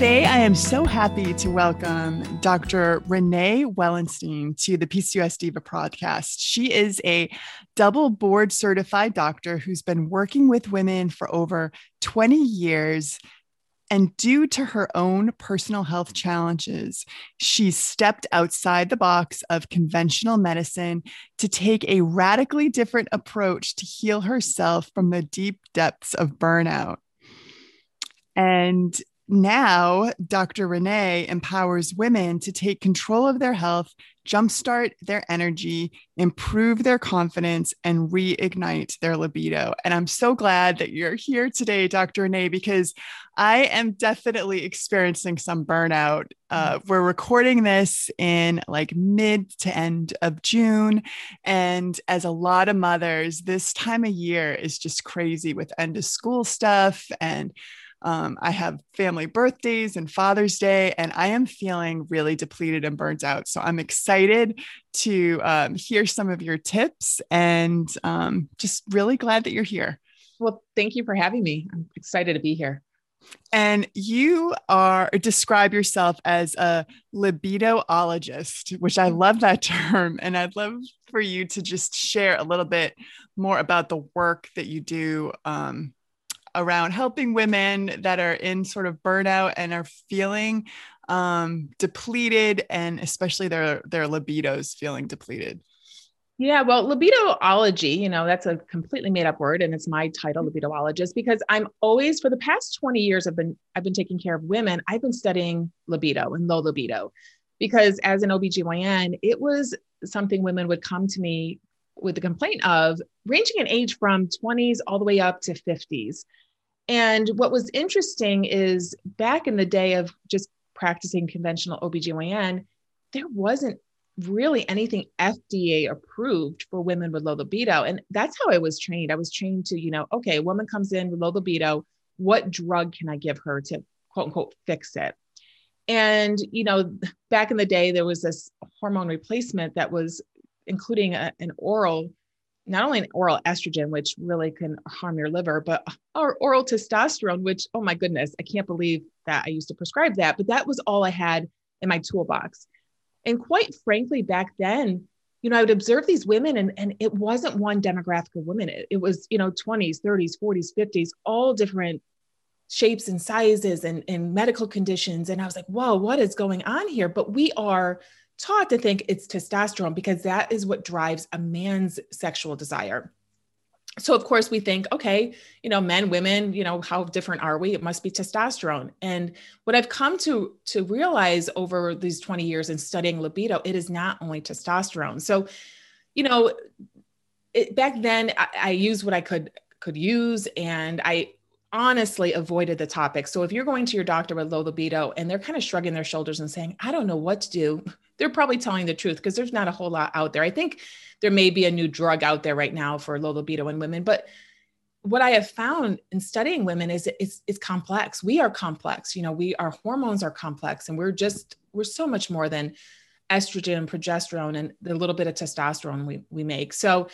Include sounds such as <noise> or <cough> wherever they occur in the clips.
Today, I am so happy to welcome Dr. Renee Wellenstein to the PCOS Diva podcast. She is a double board certified doctor who's been working with women for over 20 years. And due to her own personal health challenges, she stepped outside the box of conventional medicine to take a radically different approach to heal herself from the deep depths of burnout. And now, Dr. Renee empowers women to take control of their health, jumpstart their energy, improve their confidence, and reignite their libido. And I'm so glad that you're here today, Dr. Renee, because I am definitely experiencing some burnout. Uh, we're recording this in like mid to end of June. And as a lot of mothers, this time of year is just crazy with end of school stuff and um, I have family birthdays and Father's Day, and I am feeling really depleted and burnt out. So I'm excited to um, hear some of your tips and um, just really glad that you're here. Well, thank you for having me. I'm excited to be here. And you are describe yourself as a libidoologist, which I love that <laughs> term. And I'd love for you to just share a little bit more about the work that you do um, around helping women that are in sort of burnout and are feeling um, depleted and especially their their libidos feeling depleted yeah, well, libidoology, you know, that's a completely made up word and it's my title, libidoologist, because I'm always for the past 20 years I've been I've been taking care of women. I've been studying libido and low libido because as an OBGYN, it was something women would come to me with the complaint of ranging in age from 20s all the way up to 50s. And what was interesting is back in the day of just practicing conventional OBGYN, there wasn't really anything FDA approved for women with low libido. And that's how I was trained. I was trained to, you know, okay, a woman comes in with low libido, what drug can I give her to quote unquote fix it? And, you know, back in the day, there was this hormone replacement that was including a, an oral not only an oral estrogen, which really can harm your liver, but our oral testosterone, which, oh my goodness, I can't believe that I used to prescribe that. But that was all I had in my toolbox. And quite frankly, back then, you know, I would observe these women and, and it wasn't one demographic of women. It, it was, you know, 20s, 30s, 40s, 50s, all different shapes and sizes and, and medical conditions. And I was like, whoa, what is going on here? But we are taught to think it's testosterone because that is what drives a man's sexual desire. So of course we think, okay, you know, men, women, you know, how different are we? It must be testosterone. And what I've come to to realize over these 20 years in studying libido, it is not only testosterone. So, you know, it, back then I, I used what I could could use and I honestly avoided the topic. So if you're going to your doctor with low libido and they're kind of shrugging their shoulders and saying, I don't know what to do, they're probably telling the truth because there's not a whole lot out there. I think there may be a new drug out there right now for low libido in women, but what I have found in studying women is it's it's complex. We are complex. You know, we our hormones are complex and we're just we're so much more than estrogen and progesterone and the little bit of testosterone we, we make. So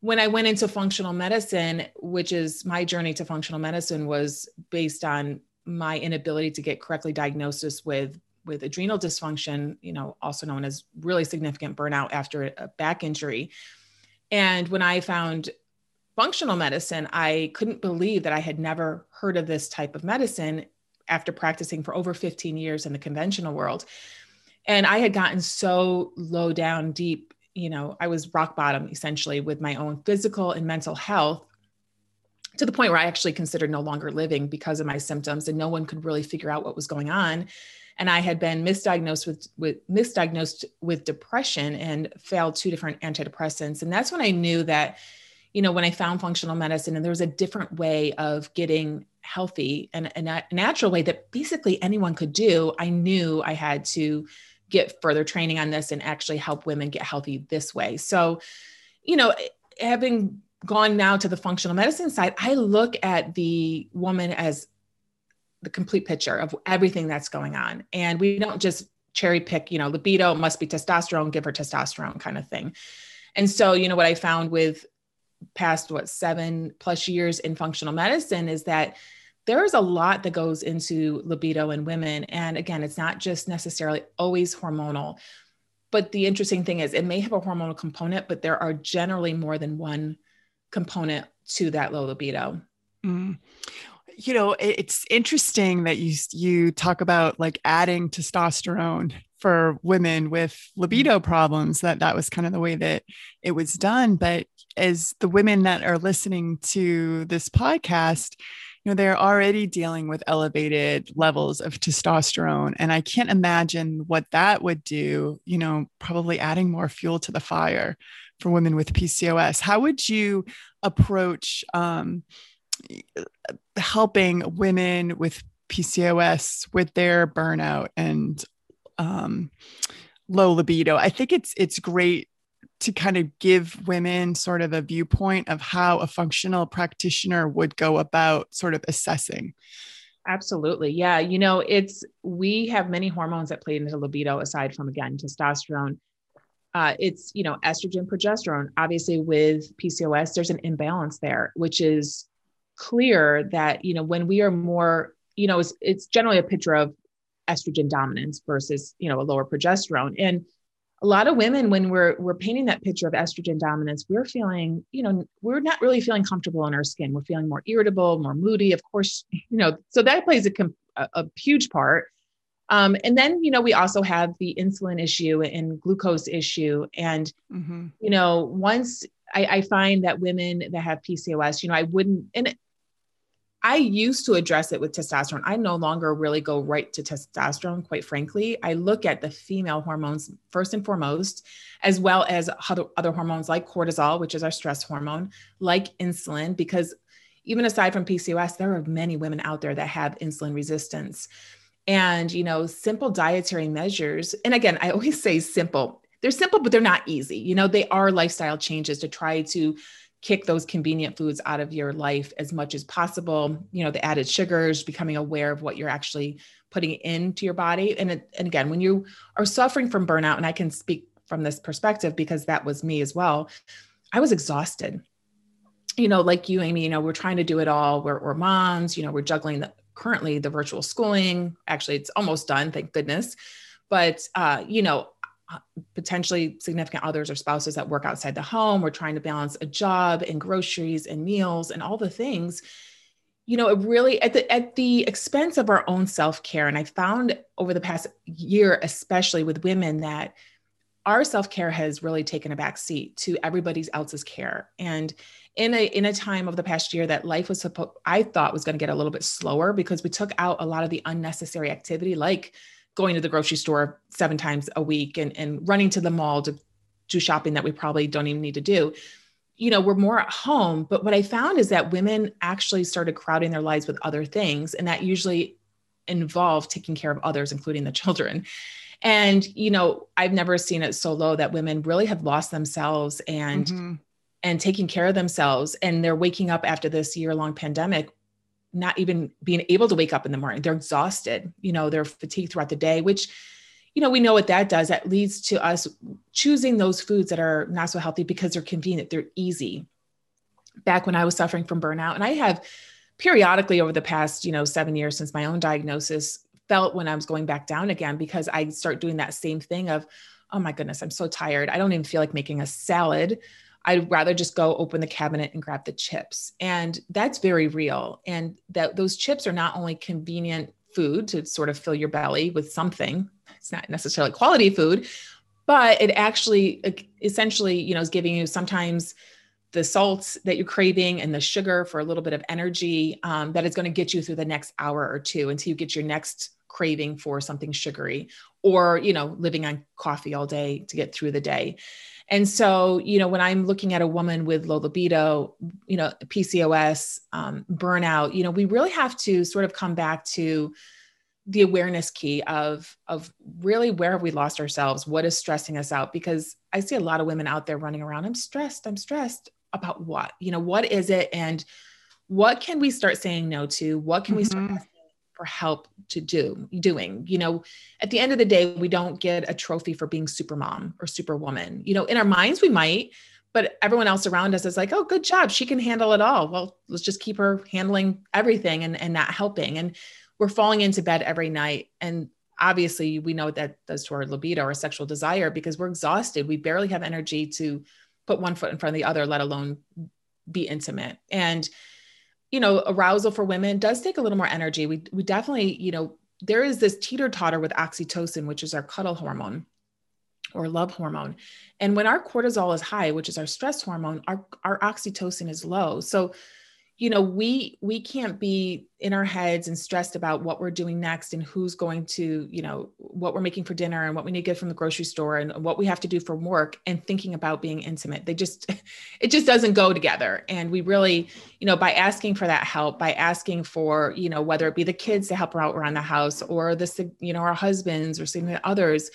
when I went into functional medicine, which is my journey to functional medicine was based on my inability to get correctly diagnosis with with adrenal dysfunction, you know, also known as really significant burnout after a back injury. And when I found functional medicine, I couldn't believe that I had never heard of this type of medicine after practicing for over 15 years in the conventional world. And I had gotten so low down deep, you know, I was rock bottom essentially with my own physical and mental health to the point where I actually considered no longer living because of my symptoms and no one could really figure out what was going on. And I had been misdiagnosed with, with misdiagnosed with depression and failed two different antidepressants. And that's when I knew that, you know, when I found functional medicine and there was a different way of getting healthy and, and a natural way that basically anyone could do, I knew I had to get further training on this and actually help women get healthy this way. So, you know, having gone now to the functional medicine side, I look at the woman as the complete picture of everything that's going on. And we don't just cherry pick, you know, libido must be testosterone, give her testosterone kind of thing. And so, you know, what I found with past what seven plus years in functional medicine is that there is a lot that goes into libido in women. And again, it's not just necessarily always hormonal. But the interesting thing is, it may have a hormonal component, but there are generally more than one component to that low libido. Mm. You know, it's interesting that you you talk about like adding testosterone for women with libido problems that that was kind of the way that it was done but as the women that are listening to this podcast you know they're already dealing with elevated levels of testosterone and i can't imagine what that would do you know probably adding more fuel to the fire for women with PCOS. How would you approach um, helping women with PCOS with their burnout and um, low libido? I think it's it's great to kind of give women sort of a viewpoint of how a functional practitioner would go about sort of assessing. Absolutely. Yeah. You know, it's, we have many hormones that play into libido aside from, again, testosterone uh, it's you know estrogen progesterone obviously with pcos there's an imbalance there which is clear that you know when we are more you know it's, it's generally a picture of estrogen dominance versus you know a lower progesterone and a lot of women when we're we're painting that picture of estrogen dominance we're feeling you know we're not really feeling comfortable in our skin we're feeling more irritable more moody of course <laughs> you know so that plays a, a, a huge part um, and then, you know, we also have the insulin issue and glucose issue. And, mm-hmm. you know, once I, I, find that women that have PCOS, you know, I wouldn't, and I used to address it with testosterone. I no longer really go right to testosterone, quite frankly. I look at the female hormones first and foremost, as well as other, hormones like cortisol, which is our stress hormone, like insulin, because even aside from PCOS, there are many women out there that have insulin resistance and you know simple dietary measures and again i always say simple they're simple but they're not easy you know they are lifestyle changes to try to kick those convenient foods out of your life as much as possible you know the added sugars becoming aware of what you're actually putting into your body and, it, and again when you are suffering from burnout and i can speak from this perspective because that was me as well i was exhausted you know like you amy you know we're trying to do it all we're, we're moms you know we're juggling the currently the virtual schooling. Actually, it's almost done, thank goodness. But, uh, you know, Uh, potentially significant others or spouses that work outside the home. We're trying to balance a job and groceries and meals and all the things. You know, it really at the at the expense of our own self care. And I found over the past year, especially with women, that our self care has really taken a back seat to everybody else's care. And in a in a time of the past year that life was supposed I thought was going to get a little bit slower because we took out a lot of the unnecessary activity like going to the grocery store seven times a week and, and running to the mall to do shopping that we probably don't even need to do. You know we're more at home but what i found is that women actually started crowding their lives with other things and that usually involved taking care of others including the children. And you know i've never seen it so low that women really have lost themselves and mm-hmm. and taking care of themselves and they're waking up after this year long pandemic not even being able to wake up in the morning they're exhausted you know they're fatigued throughout the day which you know, we know what that does. That leads to us choosing those foods that are not so healthy because they're convenient, they're easy. Back when I was suffering from burnout, and I have periodically over the past, you know, seven years since my own diagnosis, felt when I was going back down again because I start doing that same thing of, oh my goodness, I'm so tired. I don't even feel like making a salad. I'd rather just go open the cabinet and grab the chips. And that's very real. And that those chips are not only convenient food to sort of fill your belly with something, it's not necessarily quality food, but it actually essentially, you know, is giving you sometimes the salts that you're craving and the sugar for a little bit of energy um, that is going to get you through the next hour or two until you get your next craving for something sugary or you know living on coffee all day to get through the day. And so you know when i'm looking at a woman with low libido you know pcos um, burnout you know we really have to sort of come back to the awareness key of of really where have we lost ourselves? What is stressing us out? Because i see a lot of women out there running around i'm stressed i'm stressed about what? You know what is it? And what can we start saying no to? What can mm-hmm. we start mm-hmm for help to do doing. You know at the end of the day we don't get a trophy for being super mom or superwoman. You know in our minds we might but everyone else around us is like oh good job. She can handle it all. Well let's just keep her handling everything and, and not helping. And we're falling into bed every night. And obviously we know what that does to our libido or sexual desire because we're exhausted. We barely have energy to put one foot in front of the other let alone be intimate. And you know, arousal for women does take a little more energy. We we definitely, you know, there is this teeter totter with oxytocin, which is our cuddle hormone or love hormone. And when our cortisol is high, which is our stress hormone, our, our oxytocin is low. So you know we we can't be in our heads and stressed about what we're doing next and who's going to you know what we're making for dinner and what we need to get from the grocery store and what we have to do for work and thinking about being intimate. They just <laughs> it just doesn't go together. And we really you know by asking for that help by asking for you know whether it be the kids to help her out around the house or the you know our husbands or significant others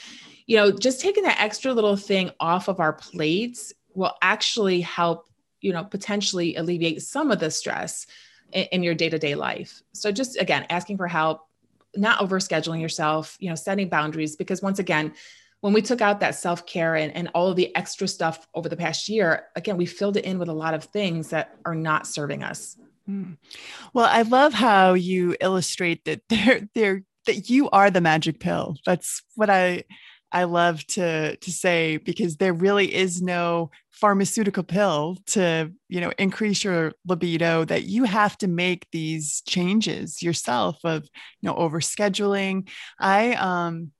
you know just taking that extra little thing off of our plates will actually help you know potentially alleviate some of the stress in, in your day-to-day life. So just again asking for help not overscheduling yourself you know setting boundaries because once again when we took out that self-care and, and all of the extra stuff over the past year again we filled it in with a lot of things that are not serving us. Hmm. well i love how you illustrate that <laughs> there there that you are the magic pill. That's what i I love to to say because there really is no pharmaceutical pill to you know increase your libido that you have to make these changes yourself of you know overscheduling. I um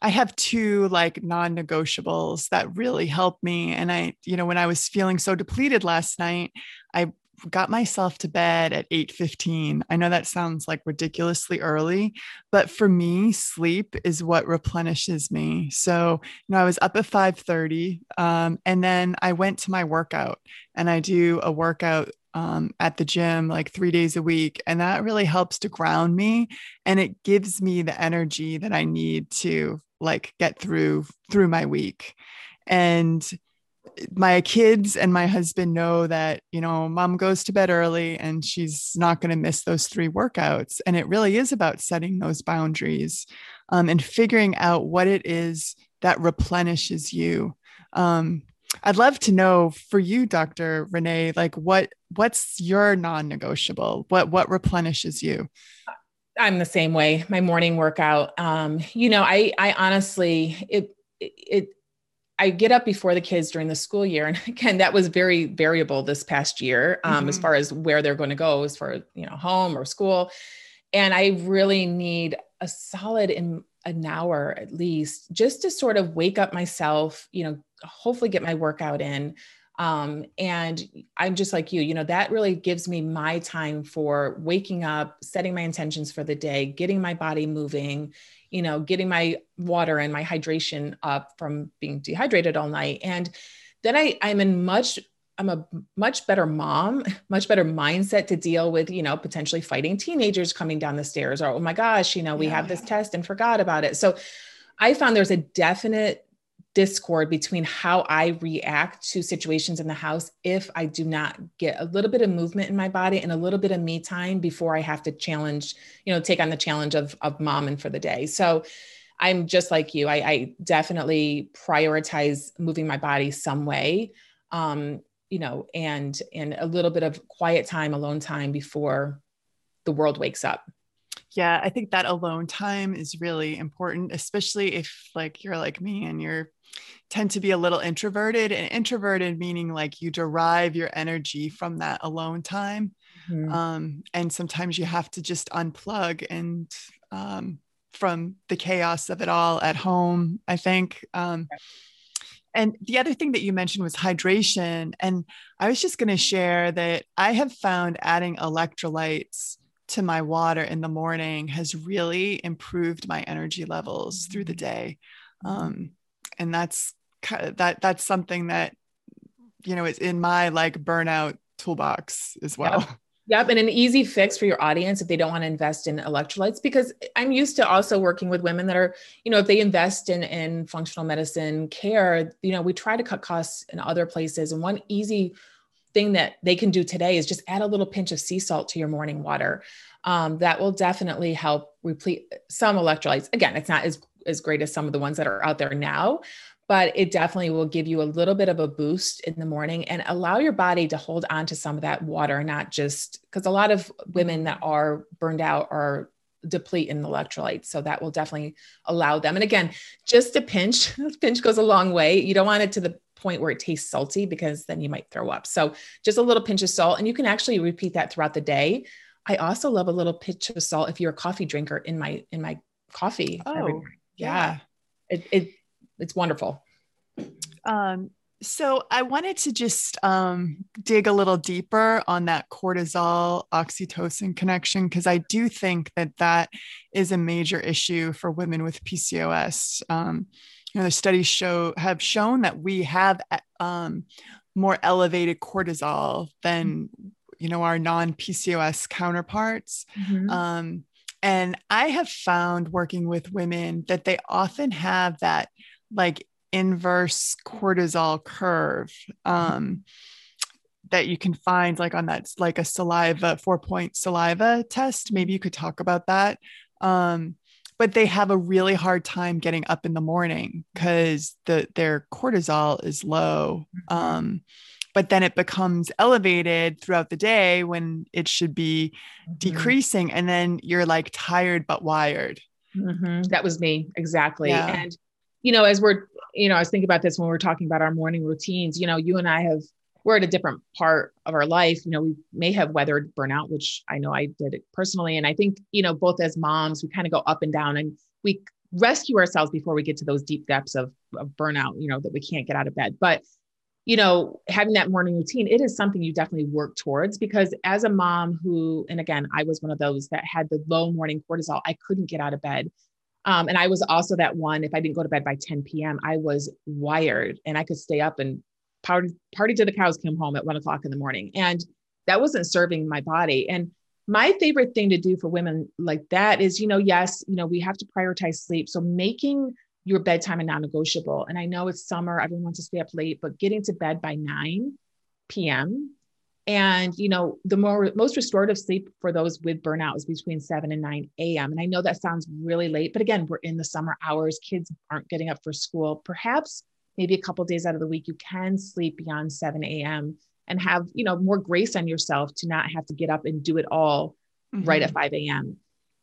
i have two like non-negotiables that really help me. And i you know when i was feeling so depleted last night i got myself to bed at 8:15. I know that sounds like ridiculously early, but for me, sleep is what replenishes me. So, you know, I was up at 5:30 um, and then I went to my workout and I do a workout um, at the gym like three days a week. And that really helps to ground me and it gives me the energy that I need to like get through through my week. And my kids and my husband know that you know mom goes to bed early and she's not going to miss those three workouts. And it really is about setting those boundaries um, and figuring out what it is that replenishes you. Um, i'd love to know for you dr renee like what what's your non-negotiable? What what replenishes you? I'm the same way. My morning workout um, you know i i honestly it it I get up before the kids during the school year. And <laughs> again, that was very variable this past year um, mm-hmm. as far as where they're going to go, as far you know, home or school. And I really need a solid in an hour at least just to sort of wake up myself, you know, hopefully get my workout in. Um, and I'm just like you, you know, that really gives me my time for waking up, setting my intentions for the day, getting my body moving, you know, getting my water and my hydration up from being dehydrated all night. And then I, I'm in much, I'm a much better mom, <laughs> much better mindset to deal with, you know, potentially fighting teenagers coming down the stairs or, oh my gosh, you know, we yeah. have this test and forgot about it. So I found there's a definite discord between how I react to situations in the house if I do not get a little bit of movement in my body and a little bit of me time before I have to challenge, you know, take on the challenge of, of mom and for the day. So I'm just like you. I, I definitely prioritize moving my body some way. Um, you know, and and a little bit of quiet time, alone time before the world wakes up. Yeah, I think that alone time is really important, especially if like you're like me and you're tend to be a little introverted and introverted meaning like you derive your energy from that alone time. Mm-hmm. Um, and sometimes you have to just unplug and um, from the chaos of it all at home, I think. Um, and the other thing that you mentioned was hydration. And I was just going to share that I have found adding electrolytes to my water in the morning has really improved my energy levels through the day. Um, and that's that that's something that you know is in my like burnout toolbox as well. Yep. <laughs> Yep. And an easy fix for your audience if they don't want to invest in electrolytes, because I'm used to also working with women that are, you know, if they invest in, in functional medicine care, you know, we try to cut costs in other places. And one easy thing that they can do today is just add a little pinch of sea salt to your morning water. Um, that will definitely help replete some electrolytes. Again, it's not as, as great as some of the ones that are out there now, but it definitely will give you a little bit of a boost in the morning and allow your body to hold on to some of that water, not just because a lot of women that are burned out are deplete in electrolytes. So that will definitely allow them. And again, just a pinch, <laughs> pinch goes a long way. You don't want it to the point where it tastes salty because then you might throw up. So just a little pinch of salt. And you can actually repeat that throughout the day. I also love a little pinch of salt if you're a coffee drinker in my in my coffee. Oh, yeah. It, it it's wonderful. Um, so I wanted to just um, dig a little deeper on that cortisol oxytocin connection because I do think that that is a major issue for women with PCOS. Um, you know, the studies show have shown that we have um, more elevated cortisol than you know our non-PCOS counterparts. Mm-hmm. Um, and I have found working with women that they often have that like inverse cortisol curve um, that you can find like on that like a saliva four point saliva test maybe you could talk about that um, but they have a really hard time getting up in the morning because the their cortisol is low mm-hmm. um, but then it becomes elevated throughout the day when it should be mm-hmm. decreasing and then you're like tired but wired mm-hmm. that was me exactly yeah. and you know, as we're, you know, I was thinking about this when we are talking about our morning routines, you know, you and I have, we're at a different part of our life. You know, we may have weathered burnout, which I know I did it personally. And I think, you know, both as moms, we kind of go up and down and we rescue ourselves before we get to those deep depths of, of burnout, you know, that we can't get out of bed. But, you know, having that morning routine, it is something you definitely work towards because as a mom who, and again, I was one of those that had the low morning cortisol, I couldn't get out of bed. Um, and I was also that one, if I didn't go to bed by 10 p.m., I was wired and I could stay up and party, party to the cows came home at one o'clock in the morning. And that wasn't serving my body. And my favorite thing to do for women like that is, you know, yes, you know, we have to prioritize sleep. So making your bedtime a non-negotiable. And I know it's summer, everyone wants to stay up late, but getting to bed by 9 p.m. And, you know, the more most restorative sleep for those with burnout is between 7 and 9 a.m. And I know that sounds really late, but again, we're in the summer hours. Kids aren't getting up for school. Perhaps maybe a couple days out of the week, you can sleep beyond 7 a.m. and have, you know, more grace on yourself to not have to get up and do it all mm-hmm. right at 5 a.m.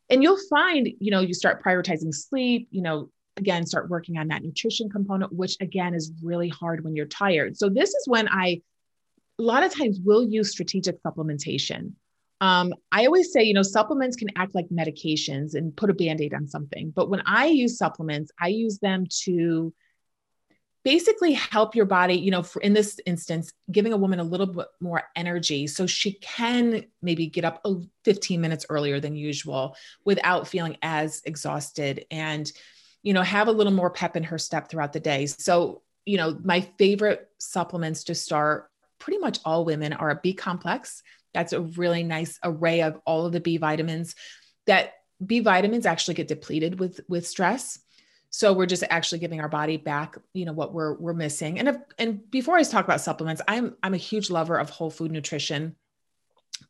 And you'll find, you know, you start prioritizing sleep, you know, again, start working on that nutrition component, which again is really hard when you're tired. So this is when I a lot of times we'll use strategic supplementation. Um, I always say, you know, supplements can act like medications and put a band aid on something. But when I use supplements, I use them to basically help your body, you know, for in this instance, giving a woman a little bit more energy so she can maybe get up 15 minutes earlier than usual without feeling as exhausted and, you know, have a little more pep in her step throughout the day. So, you know, my favorite supplements to start pretty much all women are a B complex. That's a really nice array of all of the B vitamins that B vitamins actually get depleted with with stress. So we're just actually giving our body back, you know, what we're we're missing. And if, and before I talk about supplements, I'm I'm a huge lover of whole food nutrition.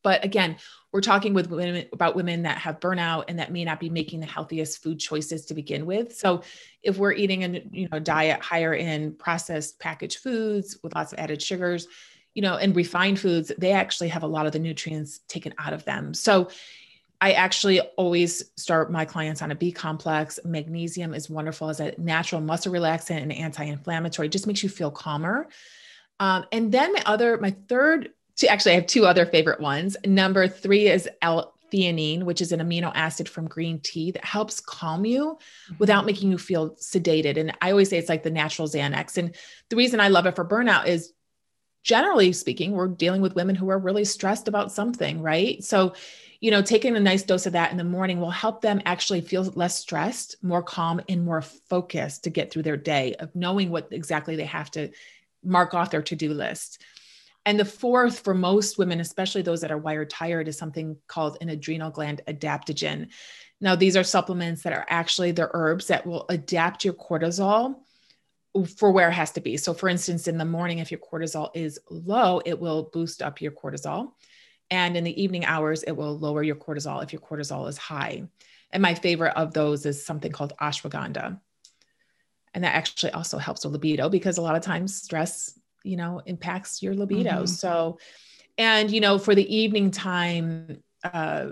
But again, we're talking with women about women that have burnout and that may not be making the healthiest food choices to begin with. So if we're eating a you know diet higher in processed packaged foods with lots of added sugars, you know, and refined foods, they actually have a lot of the nutrients taken out of them. So I actually always start my clients on a B complex. Magnesium is wonderful as a natural muscle relaxant and anti-inflammatory. It just makes you feel calmer. Um, and then my other, my third two, actually, I have two other favorite ones. Number three is L-theanine, which is an amino acid from green tea that helps calm you mm-hmm. without making you feel sedated. And I always say it's like the natural Xanax. And the reason I love it for burnout is generally speaking, we're dealing with women who are really stressed about something, right? So, you know, taking a nice dose of that in the morning will help them actually feel less stressed, more calm, and more focused to get through their day of knowing what exactly they have to mark off their to do list. And the fourth, for most women, especially those that are wired tired, is something called an adrenal gland adaptogen. Now, these are supplements that are actually the herbs that will adapt your cortisol for where it has to be. So, for instance, in the morning, if your cortisol is low, it will boost up your cortisol. And in the evening hours, it will lower your cortisol if your cortisol is high. And my favorite of those is something called ashwagandha. And that actually also helps with libido because a lot of times stress you know impacts your libido mm-hmm. so and you know for the evening time uh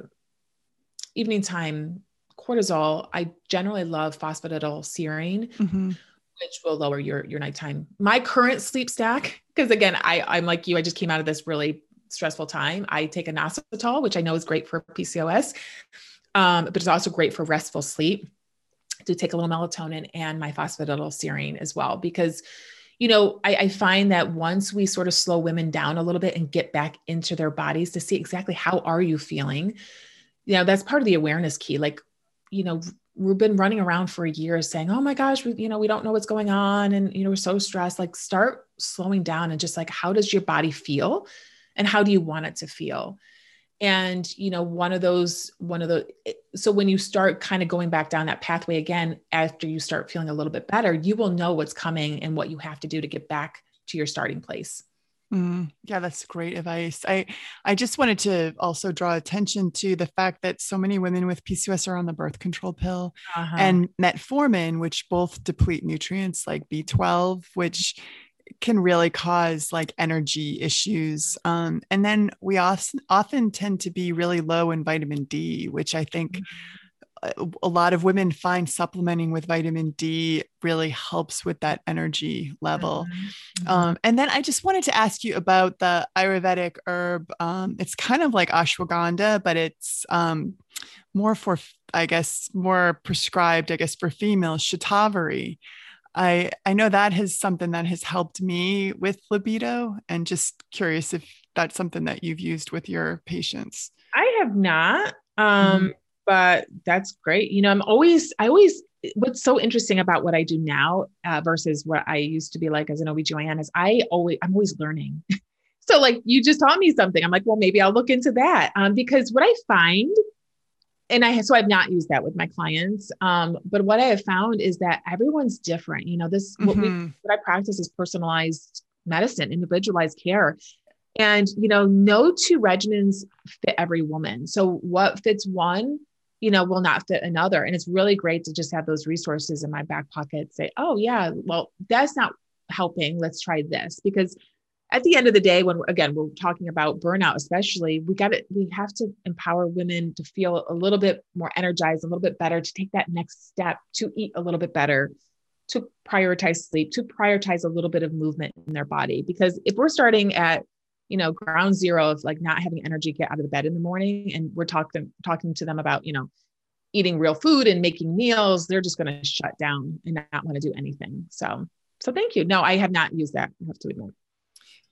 evening time cortisol i generally love phosphatidylserine mm-hmm. which will lower your your nighttime my current sleep stack because again i i'm like you i just came out of this really stressful time i take a inositol which i know is great for pcos um, but it's also great for restful sleep to take a little melatonin and my phosphatidylserine as well because you know, I, I, find that once we sort of slow women down a little bit and get back into their bodies to see exactly how are you feeling, you know, that's part of the awareness key. Like, you know, we've been running around for a year saying, oh my gosh, we, you know, we don't know what's going on. And, you know, we're so stressed. Like start slowing down and just like, how does your body feel? And how do you want it to feel? and you know one of those one of the so when you start kind of going back down that pathway again after you start feeling a little bit better you will know what's coming and what you have to do to get back to your starting place mm, yeah that's great advice i i just wanted to also draw attention to the fact that so many women with pcos are on the birth control pill uh-huh. and metformin which both deplete nutrients like b12 which can really cause like energy issues. Um, and then we often, often tend to be really low in vitamin D, which I think mm-hmm. a, a lot of women find supplementing with vitamin D really helps with that energy level. Mm-hmm. Um, and then I just wanted to ask you about the Ayurvedic herb. Um, it's kind of like ashwagandha, but it's um, more for, I guess, more prescribed, I guess, for females, shatavari. I I know that has something that has helped me with libido and just curious if that's something that you've used with your patients. I have not. Um mm-hmm. but that's great. You know, I'm always I always what's so interesting about what I do now uh, versus what I used to be like as an OBGYN is I always I'm always learning. <laughs> so like you just taught me something. I'm like, well, maybe I'll look into that. Um, because what I find and I so I've not used that with my clients. Um, but what I have found is that everyone's different. You know, this mm-hmm. what we what I practice is personalized medicine, individualized care. And you know, no two regimens fit every woman. So what fits one, you know, will not fit another. And it's really great to just have those resources in my back pocket. Say, oh yeah, well, that's not helping. Let's try this because at the end of the day when again we're talking about burnout especially we got it we have to empower women to feel a little bit more energized a little bit better to take that next step to eat a little bit better to prioritize sleep to prioritize a little bit of movement in their body. Because if we're starting at you know ground zero of like not having energy get out of the bed in the morning and we're talking talking to them about you know eating real food and making meals they're just going to shut down and not want to do anything. So so thank you. No i have not used that. I have to admit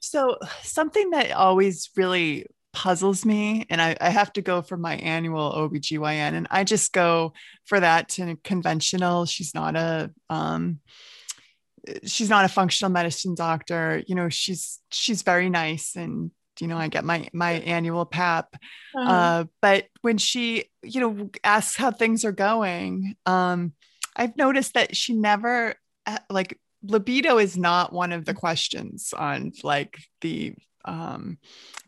so, something that always really puzzles me, and I, I, have to go for my annual OBGYN, and I just go for that to conventional. She's not a, um, she's not a functional medicine doctor. You know, she's, she's very nice and you know, I get my my annual PAP. Uh-huh. Uh, but when she, you know, asks how things are going, um, I've noticed that she never uh, like libido is not one of the questions on like the um,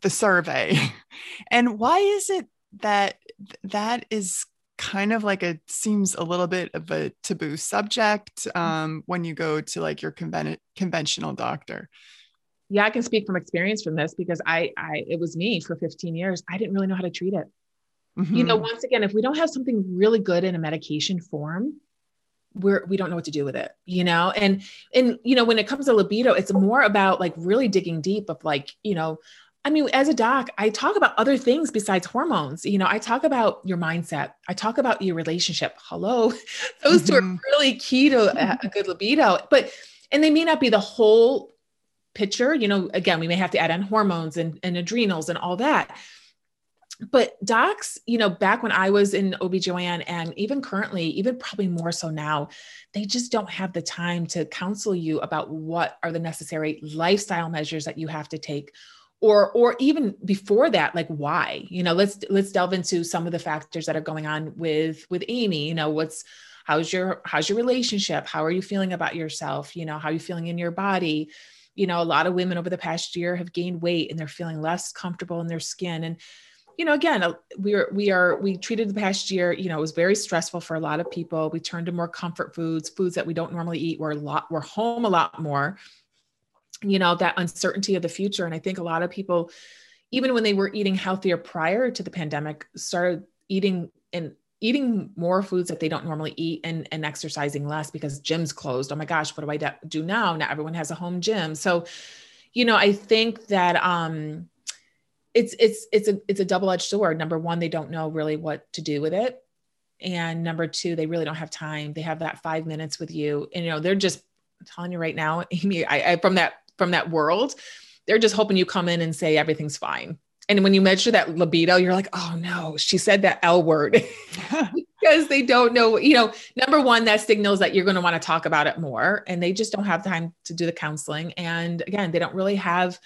the survey. <laughs> and why is it that that is kind of like a seems a little bit of a taboo subject mm-hmm. um, when you go to like your conven- conventional doctor? Yeah, I can speak from experience from this because I, I, it was me for 15 years. I didn't really know how to treat it. Mm-hmm. You know, mm-hmm. once again, if we don't have something really good in a medication form, we're we don't know what to do with it you know and and you know when it comes to libido it's more about like really digging deep of like you know I mean, as a doc, I talk about other things besides hormones. You know, I talk about your mindset. I talk about your relationship. Hello, <laughs> those mm-hmm. two are mm-hmm. really key to a good libido. But and they may not be the whole picture. You know, again, we may have to add on hormones and, and adrenals and all that but docs, you know, back when I was in OBGYN and even currently, even probably more so now, they just don't have the time to counsel you about what are the necessary lifestyle measures that you have to take or or even before that like why you know let's let's delve into some of the factors that are going on with with amy you know what's how's your how's your relationship? How are you feeling about yourself? You know how are you feeling in your body? You know a lot of women over the past year have gained weight and they're feeling less comfortable in their skin. And you know, again, uh, we are we are we treated the past year. You know, it was very stressful for a lot of people. We turned to more comfort foods, foods that we don't normally eat. We're a lot we're home a lot more. You know, that uncertainty of the future, and I think a lot of people, even when they were eating healthier prior to the pandemic, started eating and eating more foods that they don't normally eat and, and exercising less because gyms closed. Oh my gosh, what do I do now? Now everyone has a home gym. So, you know, I think that um it's it's it's a it's a double-edged sword. Number one they don't know really what to do with it. And number two they really don't have time. They have that five minutes with you. And you know they're just I'm telling you right now <laughs> amy I, I from that from that world they're just hoping you come in and say everything's fine. And when you measure that libido you're like oh no she said that l word. <laughs> <laughs> Because they don't know you know number one that signals that you're going to want to talk about it more. And they just don't have time to do the counseling. And again they don't really have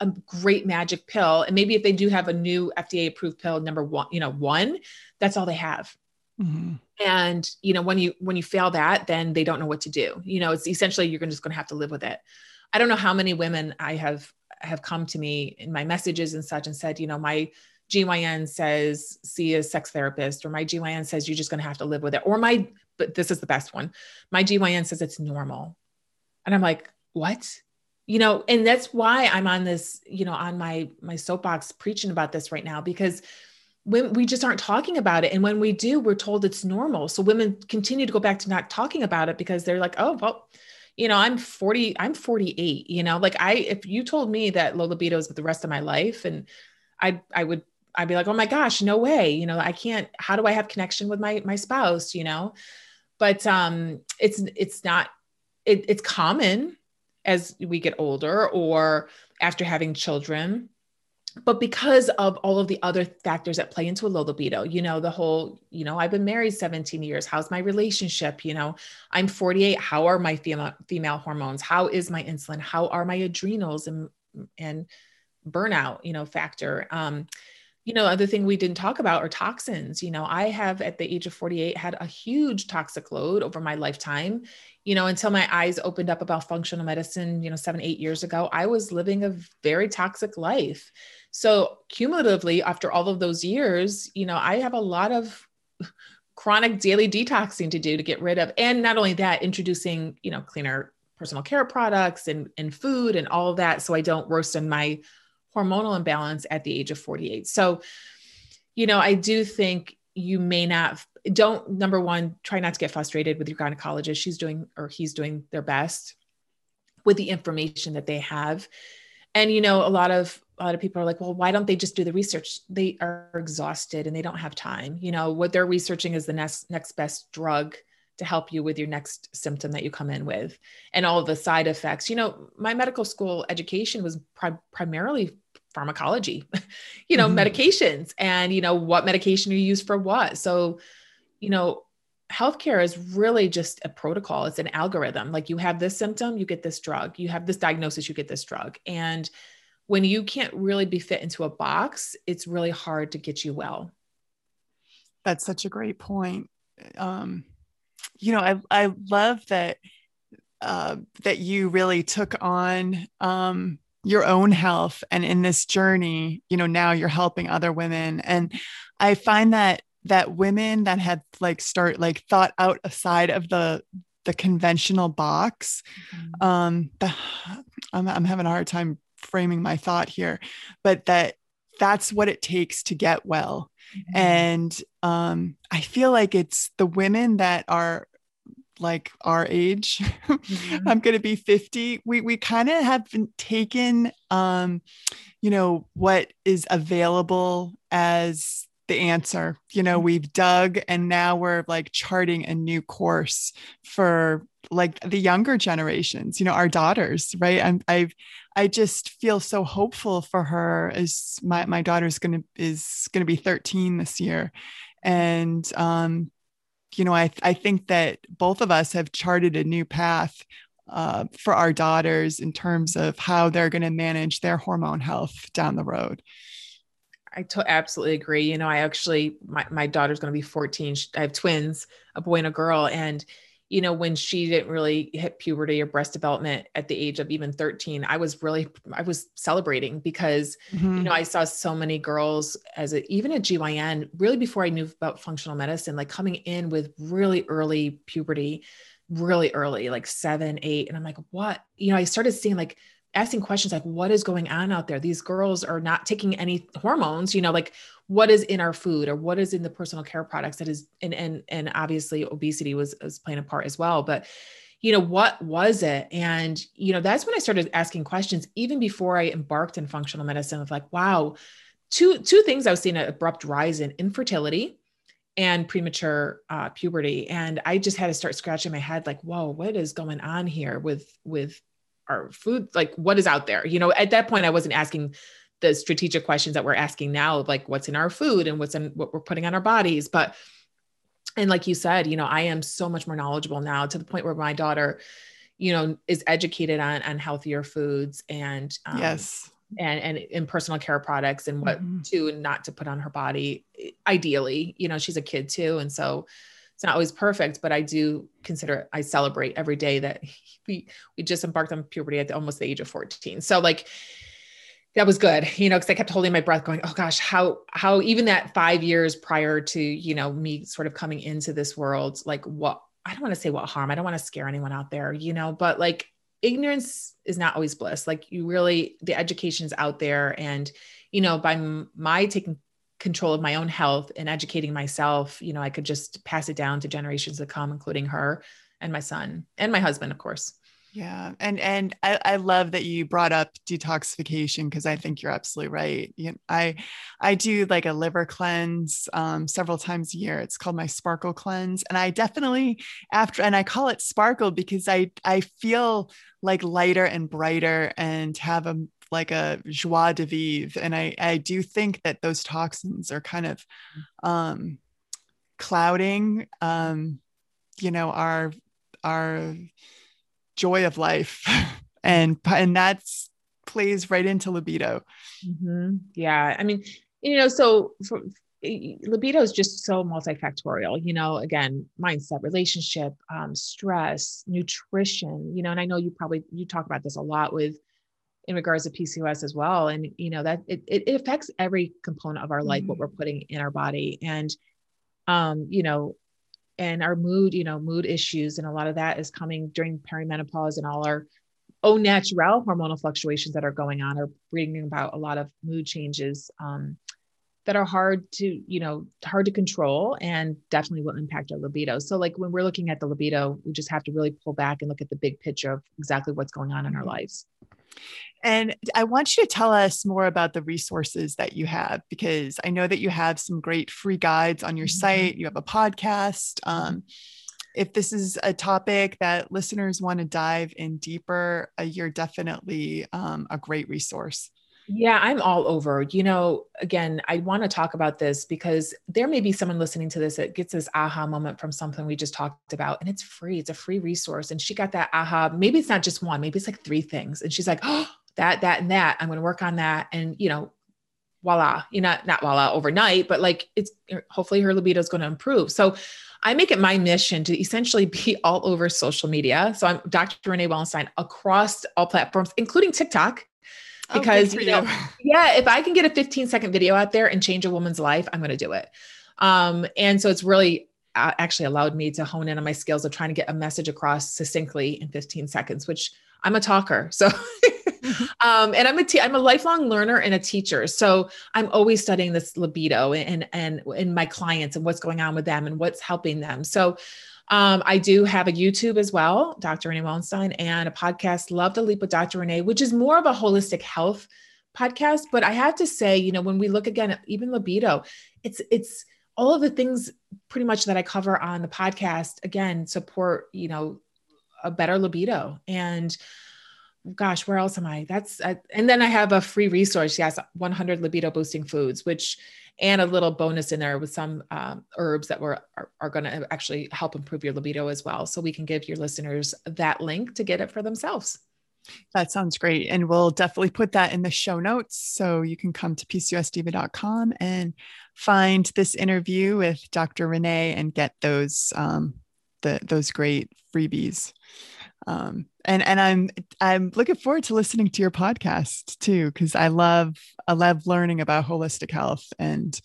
a great magic pill. And maybe if they do have a new FDA approved pill, number one, you know, one, that's all they have. Mm-hmm. And you know, when you when you fail that, then they don't know what to do. You know, it's essentially you're just going to have to live with it. I don't know how many women I have have come to me in my messages and such and said, you know, my GYN says see a sex therapist, or my GYN says you're just going to have to live with it, or my but this is the best one. My GYN says it's normal, and I'm like, what? You know and that's why i'm on this you know on my my soapbox preaching about this right now because when we just aren't talking about it. And when we do we're told it's normal. So women continue to go back to not talking about it because they're like oh well you know i'm 40 i'm 48 you know? Like i if you told me that low libido is the rest of my life and i i would i'd be like oh my gosh no way you know i can't how do i have connection with my my spouse? You know? But um it's it's not it, it's common as we get older or after having children. But because of all of the other factors that play into a low libido you know the whole you know i've been married 17 years. How's my relationship? You know i'm 48 how are my female female hormones? How is my insulin? How are my adrenals and and burnout you know factor? Um you know other thing we didn't talk about are toxins you know i have at the age of 48 had a huge toxic load over my lifetime you know, until my eyes opened up about functional medicine, you know, seven, eight years ago, I was living a very toxic life. So, cumulatively, after all of those years, you know, I have a lot of <laughs> chronic daily detoxing to do to get rid of. And not only that, introducing, you know, cleaner personal care products and, and food and all of that. So I don't worsen my hormonal imbalance at the age of 48. So, you know, I do think you may not don't number one try not to get frustrated with your gynecologist. She's doing or he's doing their best with the information that they have. And you know a lot of a lot of people are like well why don't they just do the research? They are exhausted and they don't have time. You know what they're researching is the next next best drug to help you with your next symptom that you come in with and all the side effects you know my medical school education was pri- primarily pharmacology, <laughs> you know, mm-hmm. medications and, you know, what medication you use for what. So, you know, healthcare is really just a protocol, it's an algorithm. Like you have this symptom, you get this drug, you have this diagnosis, you get this drug. And when you can't really be fit into a box, it's really hard to get you well. That's such a great point. Um, you know, I, I love that uh, that you really took on um, your own health and in this journey you know now you're helping other women and i find that that women that had like start like thought outside of the the conventional box mm-hmm. um the, I'm, I'm having a hard time framing my thought here but that that's what it takes to get well mm-hmm. and um i feel like it's the women that are like our age <laughs> mm-hmm. i'm going to be 50 we we kind of have been taken um you know what is available as the answer you know mm-hmm. we've dug and now we're like charting a new course for like the younger generations you know our daughters right i'm i've i just feel so hopeful for her as my my daughter's gonna is gonna be 13 this year and um you know, I, I think that both of us have charted a new path uh, for our daughters in terms of how they're going to manage their hormone health down the road. I absolutely agree. You know, I actually, my, my daughter's going to be 14. I have twins, a boy and a girl. And you know, when she didn't really hit puberty or breast development at the age of even 13, I was really, I was celebrating because, mm-hmm. you know, I saw so many girls as a, even at GYN, really before I knew about functional medicine, like coming in with really early puberty, really early, like seven, eight. And I'm like, what? You know, I started seeing like, asking questions like what is going on out there these girls are not taking any hormones you know like what is in our food or what is in the personal care products that is and and and obviously obesity was, was playing a part as well but you know what was it? And you know that's when i started asking questions even before i embarked in functional medicine of like wow two two things i was seeing an abrupt rise in infertility and premature uh, puberty. And i just had to start scratching my head like whoa what is going on here with with our food? Like what is out there? You know at that point i wasn't asking the strategic questions that we're asking now like what's in our food and what's in what we're putting on our bodies but and like you said you know i am so much more knowledgeable now to the point where my daughter you know is educated on on healthier foods and um, yes and and in personal care products and what mm-hmm. to and not to put on her body ideally you know she's a kid too and so it's not always perfect, but I do consider I celebrate every day that <laughs> we we just embarked on puberty at the, almost the age of 14. So like that was good, you know, because I kept holding my breath, going, "Oh gosh, how how even that five years prior to you know me sort of coming into this world, like what I don't want to say what harm, I don't want to scare anyone out there, you know, but like ignorance is not always bliss. Like you really, the education is out there, and you know, by my taking control of my own health and educating myself, you know, I could just pass it down to generations to come, including her and my son and my husband, of course. Yeah. And and I, I love that you brought up detoxification because I think you're absolutely right. You know, I I do like a liver cleanse um, several times a year. It's called my sparkle cleanse. And I definitely after and I call it sparkle because I I feel like lighter and brighter and have a like a joie de vivre. And I, I do think that those toxins are kind of um, clouding, um, you know, our, our joy of life. <laughs> and, and that's plays right into libido. Mm-hmm. Yeah. I mean, you know, so for, libido is just so multifactorial you know again mindset relationship um, stress nutrition you know and i know you probably you talk about this a lot with in regards to PCOS as well. And, you know, that it, it affects every component of our life, mm-hmm. what we're putting in our body. And, um, you know, and our mood, you know, mood issues. And a lot of that is coming during perimenopause and all our own natural hormonal fluctuations that are going on are bringing about a lot of mood changes um, that are hard to, you know, hard to control and definitely will impact our libido. So like when we're looking at the libido, we just have to really pull back and look at the big picture of exactly what's going on in our mm-hmm. lives. And I want you to tell us more about the resources that you have because I know that you have some great free guides on your mm-hmm. site. You have a podcast. Um, if this is a topic that listeners want to dive in deeper, uh, you're definitely um, a great resource. Yeah, I'm all over. You know, again, I want to talk about this because there may be someone listening to this that gets this aha moment from something we just talked about, and it's free. It's a free resource. And she got that aha. Maybe it's not just one, maybe it's like three things. And she's like, oh, that, that, and that. I'm going to work on that. And, you know, voila, you know, not voila overnight, but like it's er, hopefully her libido is going to improve. So I make it my mission to essentially <laughs> be all over social media. So I'm Dr. Renee Wellenstein across all platforms, including TikTok because oh, you know, <laughs> yeah, if I can get a 15 second video out there and change a woman's life, I'm going to do it. Um, and so it's really uh, actually allowed me to hone in on my skills of trying to get a message across succinctly in 15 seconds, which I'm a talker. So, <laughs> um, and I'm a te- I'm a lifelong learner and a teacher. So I'm always studying this libido and, and, in my clients and what's going on with them and what's helping them. So, um, I do have a YouTube as well, Dr. Renee Wellenstein, and a podcast, Love to Leap with Dr. Renee, which is more of a holistic health podcast. But I have to say, you know, when we look again at even libido, it's it's all of the things pretty much that I cover on the podcast again support, you know, a better libido. And gosh, where else am I? That's, uh, and then I have a free resource. Yes, 100 libido boosting foods, which, and a little bonus in there with some um, herbs that were are, are going to actually help improve your libido as well. So we can give your listeners that link to get it for themselves. That sounds great. And we'll definitely put that in the show notes. So you can come to pcosdiva.com and find this interview with Dr. Renee and get those um, the, those great freebies. Um, and and I'm I'm looking forward to listening to your podcast too because I love I love learning about holistic health and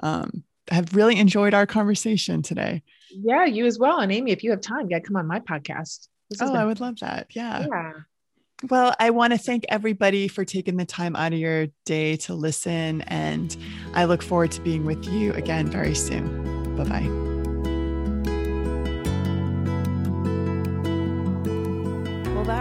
um, have really enjoyed our conversation today. Yeah, you as well. And Amy, if you have time, yeah, come on my podcast. oh, been- I would love that. Yeah. Yeah. Well, I want to thank everybody for taking the time out of your day to listen. And I look forward to being with you again very soon. Bye bye.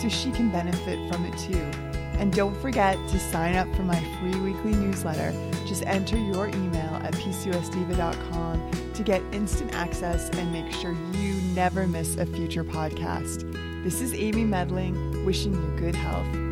so she can benefit from it too. And don't forget to sign up for my free weekly newsletter. Just enter your email at pcosdiva.com to get instant access and make sure you never miss a future podcast. This is Amy Medling wishing you good health.